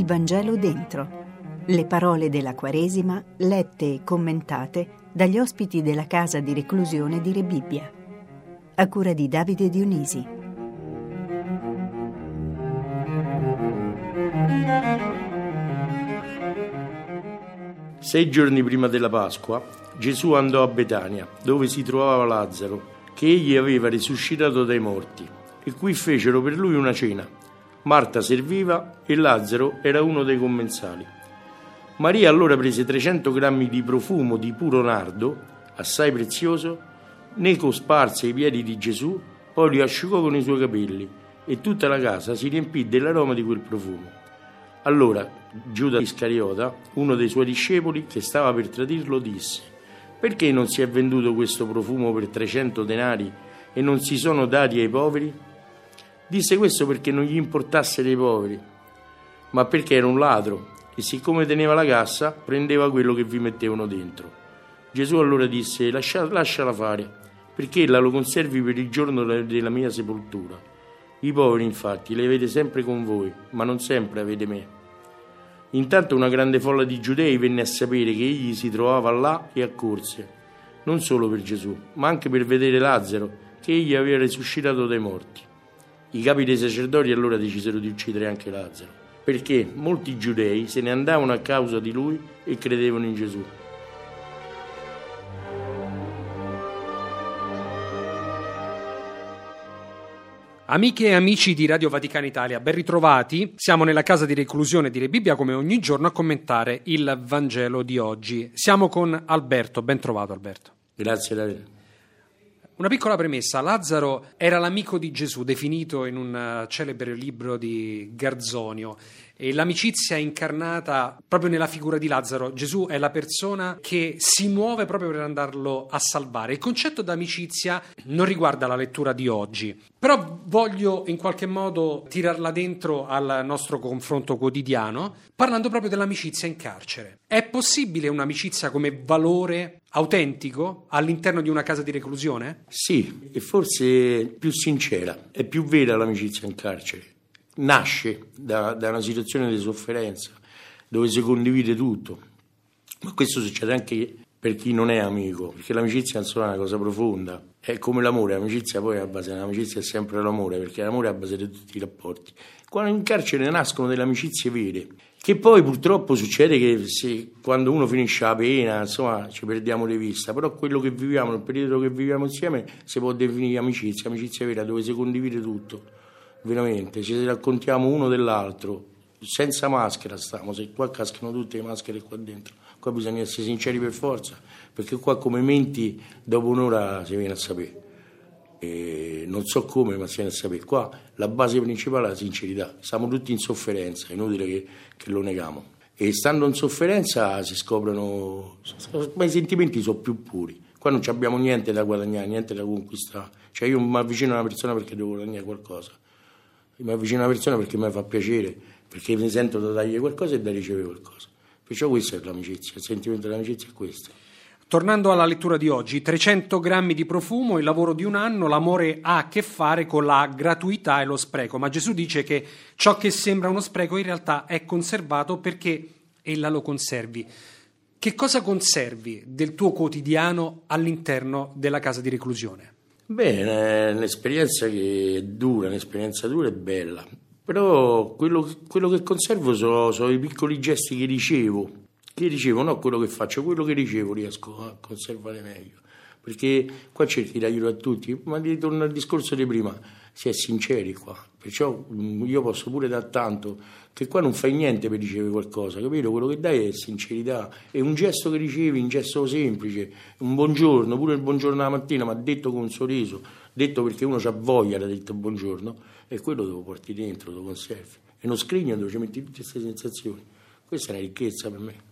Vangelo dentro. Le parole della Quaresima lette e commentate dagli ospiti della casa di reclusione di Rebibbia. A cura di Davide Dionisi. Sei giorni prima della Pasqua, Gesù andò a Betania, dove si trovava Lazzaro, che egli aveva risuscitato dai morti, e qui fecero per lui una cena. Marta serviva e Lazzaro era uno dei commensali. Maria allora prese 300 grammi di profumo di puro nardo, assai prezioso, ne cosparse i piedi di Gesù, poi li asciugò con i suoi capelli e tutta la casa si riempì dell'aroma di quel profumo. Allora Giuda Iscariota, uno dei suoi discepoli che stava per tradirlo, disse perché non si è venduto questo profumo per 300 denari e non si sono dati ai poveri? Disse questo perché non gli importasse dei poveri, ma perché era un ladro e siccome teneva la cassa prendeva quello che vi mettevano dentro. Gesù allora disse Lascia, lasciala fare, perché la lo conservi per il giorno della mia sepoltura. I poveri infatti li avete sempre con voi, ma non sempre avete me. Intanto una grande folla di giudei venne a sapere che egli si trovava là e accorse, non solo per Gesù, ma anche per vedere Lazzaro, che egli aveva risuscitato dai morti. I capi dei sacerdoti allora decisero di uccidere anche Lazzaro, perché molti giudei se ne andavano a causa di lui e credevano in Gesù. Amiche e amici di Radio Vaticana Italia, ben ritrovati. Siamo nella casa di reclusione di Re Bibbia come ogni giorno a commentare il Vangelo di oggi. Siamo con Alberto, ben trovato Alberto. Grazie Davide. Una piccola premessa, Lazzaro era l'amico di Gesù, definito in un eh, celebre libro di Garzonio. E l'amicizia incarnata proprio nella figura di Lazzaro. Gesù è la persona che si muove proprio per andarlo a salvare. Il concetto d'amicizia non riguarda la lettura di oggi, però voglio in qualche modo tirarla dentro al nostro confronto quotidiano, parlando proprio dell'amicizia in carcere. È possibile un'amicizia come valore autentico all'interno di una casa di reclusione? Sì, e forse più sincera, è più vera l'amicizia in carcere nasce da, da, una situazione di sofferenza dove si condivide tutto. Ma questo succede anche per chi non è amico, perché l'amicizia insomma, è una cosa profonda. È come l'amore, l'amicizia poi è a base, l'amicizia è sempre l'amore, perché l'amore è a base di tutti i rapporti. Quando in carcere nascono delle amicizie vere, che poi purtroppo succede che se, quando uno finisce la pena, insomma, ci perdiamo di vista, però quello che viviamo, il periodo che viviamo insieme, si può definire amicizia, amicizia vera, dove si condivide tutto. Veramente, ci raccontiamo uno dell'altro, senza maschera stiamo, se qua cascano tutte le maschere qua dentro, qua bisogna essere sinceri per forza, perché qua come menti dopo un'ora si viene a sapere. E non so come, ma si viene a sapere. Qua la base principale è la sincerità, siamo tutti in sofferenza, è inutile che, che lo neghiamo. E stando in sofferenza si scoprono, ma i sentimenti sono più puri. Qua non abbiamo niente da guadagnare, niente da conquistare. Cioè io mi avvicino a una persona perché devo guadagnare qualcosa mi avvicino a una persona perché mi fa piacere, perché mi sento da dargli qualcosa e da ricevere qualcosa. Perciò questa è l'amicizia, il sentimento dell'amicizia è questo. Tornando alla lettura di oggi, 300 grammi di profumo, il lavoro di un anno, l'amore ha a che fare con la gratuità e lo spreco, ma Gesù dice che ciò che sembra uno spreco in realtà è conservato perché ella lo conservi. Che cosa conservi del tuo quotidiano all'interno della casa di reclusione? Beh, è un'esperienza che è dura, un'esperienza dura e bella, però quello, quello che conservo sono, sono, i piccoli gesti che ricevo, che ricevo, non quello che faccio, quello che ricevo riesco a conservare meglio, perché qua cerchi di aiutare a tutti, ma ritorno al discorso di prima, si è sinceri qua, perciò mm, io posso pure dare tanto, che qua non fai niente per ricevere qualcosa, capito? Quello che dai è sincerità, è un gesto che ricevi, un gesto semplice, un buongiorno, pure il buongiorno la mattina, ma detto con un sorriso, detto perché uno ha voglia da detto buongiorno, e quello lo porti dentro, lo conservi, e uno scrigno dove ci metti tutte queste sensazioni. Questa è una ricchezza per me.